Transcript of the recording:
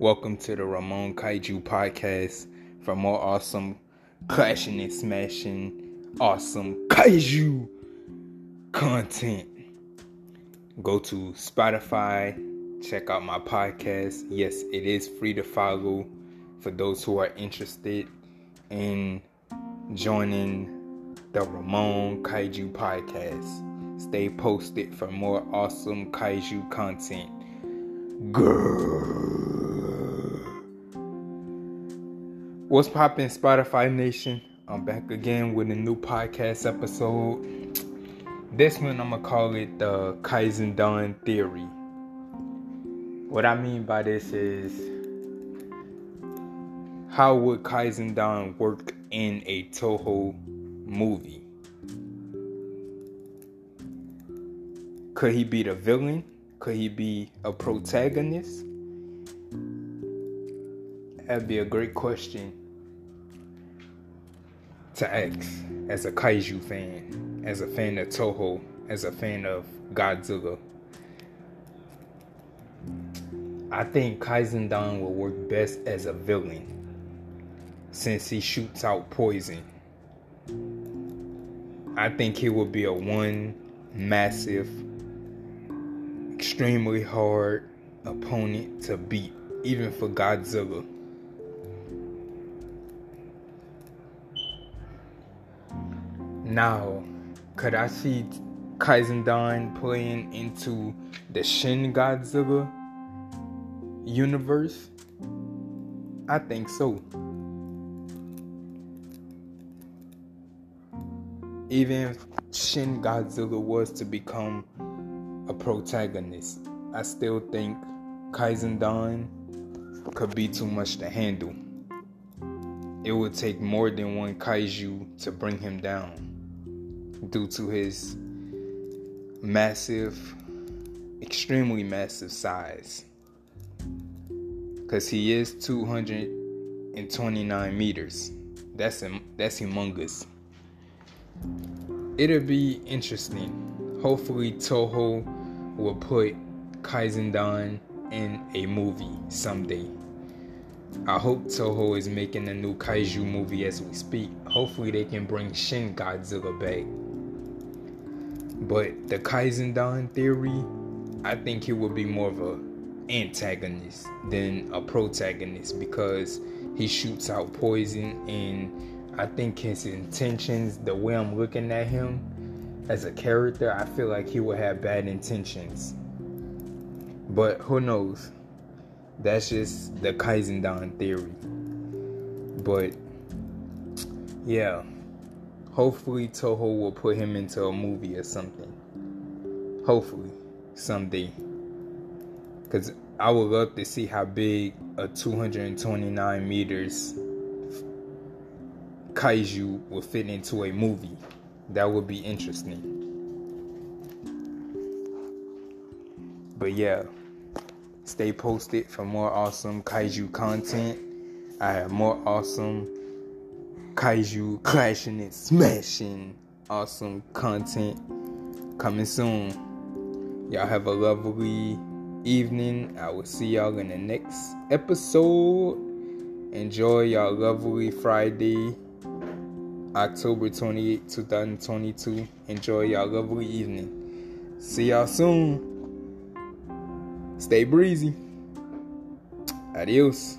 Welcome to the Ramon Kaiju podcast for more awesome clashing and smashing awesome kaiju content. Go to Spotify, check out my podcast. Yes, it is free to follow for those who are interested in joining the Ramon Kaiju podcast. Stay posted for more awesome kaiju content. Girl. What's poppin', Spotify Nation? I'm back again with a new podcast episode. This one I'm gonna call it the Kaizen Theory. What I mean by this is how would Kaizen work in a Toho movie? Could he be the villain? Could he be a protagonist? That'd be a great question to ask as a kaiju fan, as a fan of Toho, as a fan of Godzilla. I think Kaisendon will work best as a villain since he shoots out poison. I think he will be a one massive, extremely hard opponent to beat, even for Godzilla. Now, could I see Kaisendon playing into the Shin Godzilla universe? I think so. Even if Shin Godzilla was to become a protagonist, I still think Kaisendon could be too much to handle. It would take more than one kaiju to bring him down due to his massive, extremely massive size. Because he is 229 meters. That's that's humongous. It'll be interesting. Hopefully, Toho will put Kaisendon in a movie someday. I hope Toho is making a new kaiju movie as we speak. Hopefully, they can bring Shin Godzilla back. But the Kaisendon theory, I think he would be more of a antagonist than a protagonist because he shoots out poison and I think his intentions, the way I'm looking at him as a character, I feel like he would have bad intentions. But who knows? That's just the Kaisendon theory. But yeah, hopefully Toho will put him into a movie or something. Hopefully, someday. Because I would love to see how big a 229 meters kaiju will fit into a movie. That would be interesting. But yeah, stay posted for more awesome kaiju content. I have more awesome kaiju clashing and smashing awesome content coming soon. Y'all have a lovely evening. I will see y'all in the next episode. Enjoy y'all lovely Friday, October 28, 2022. Enjoy y'all lovely evening. See y'all soon. Stay breezy. Adios.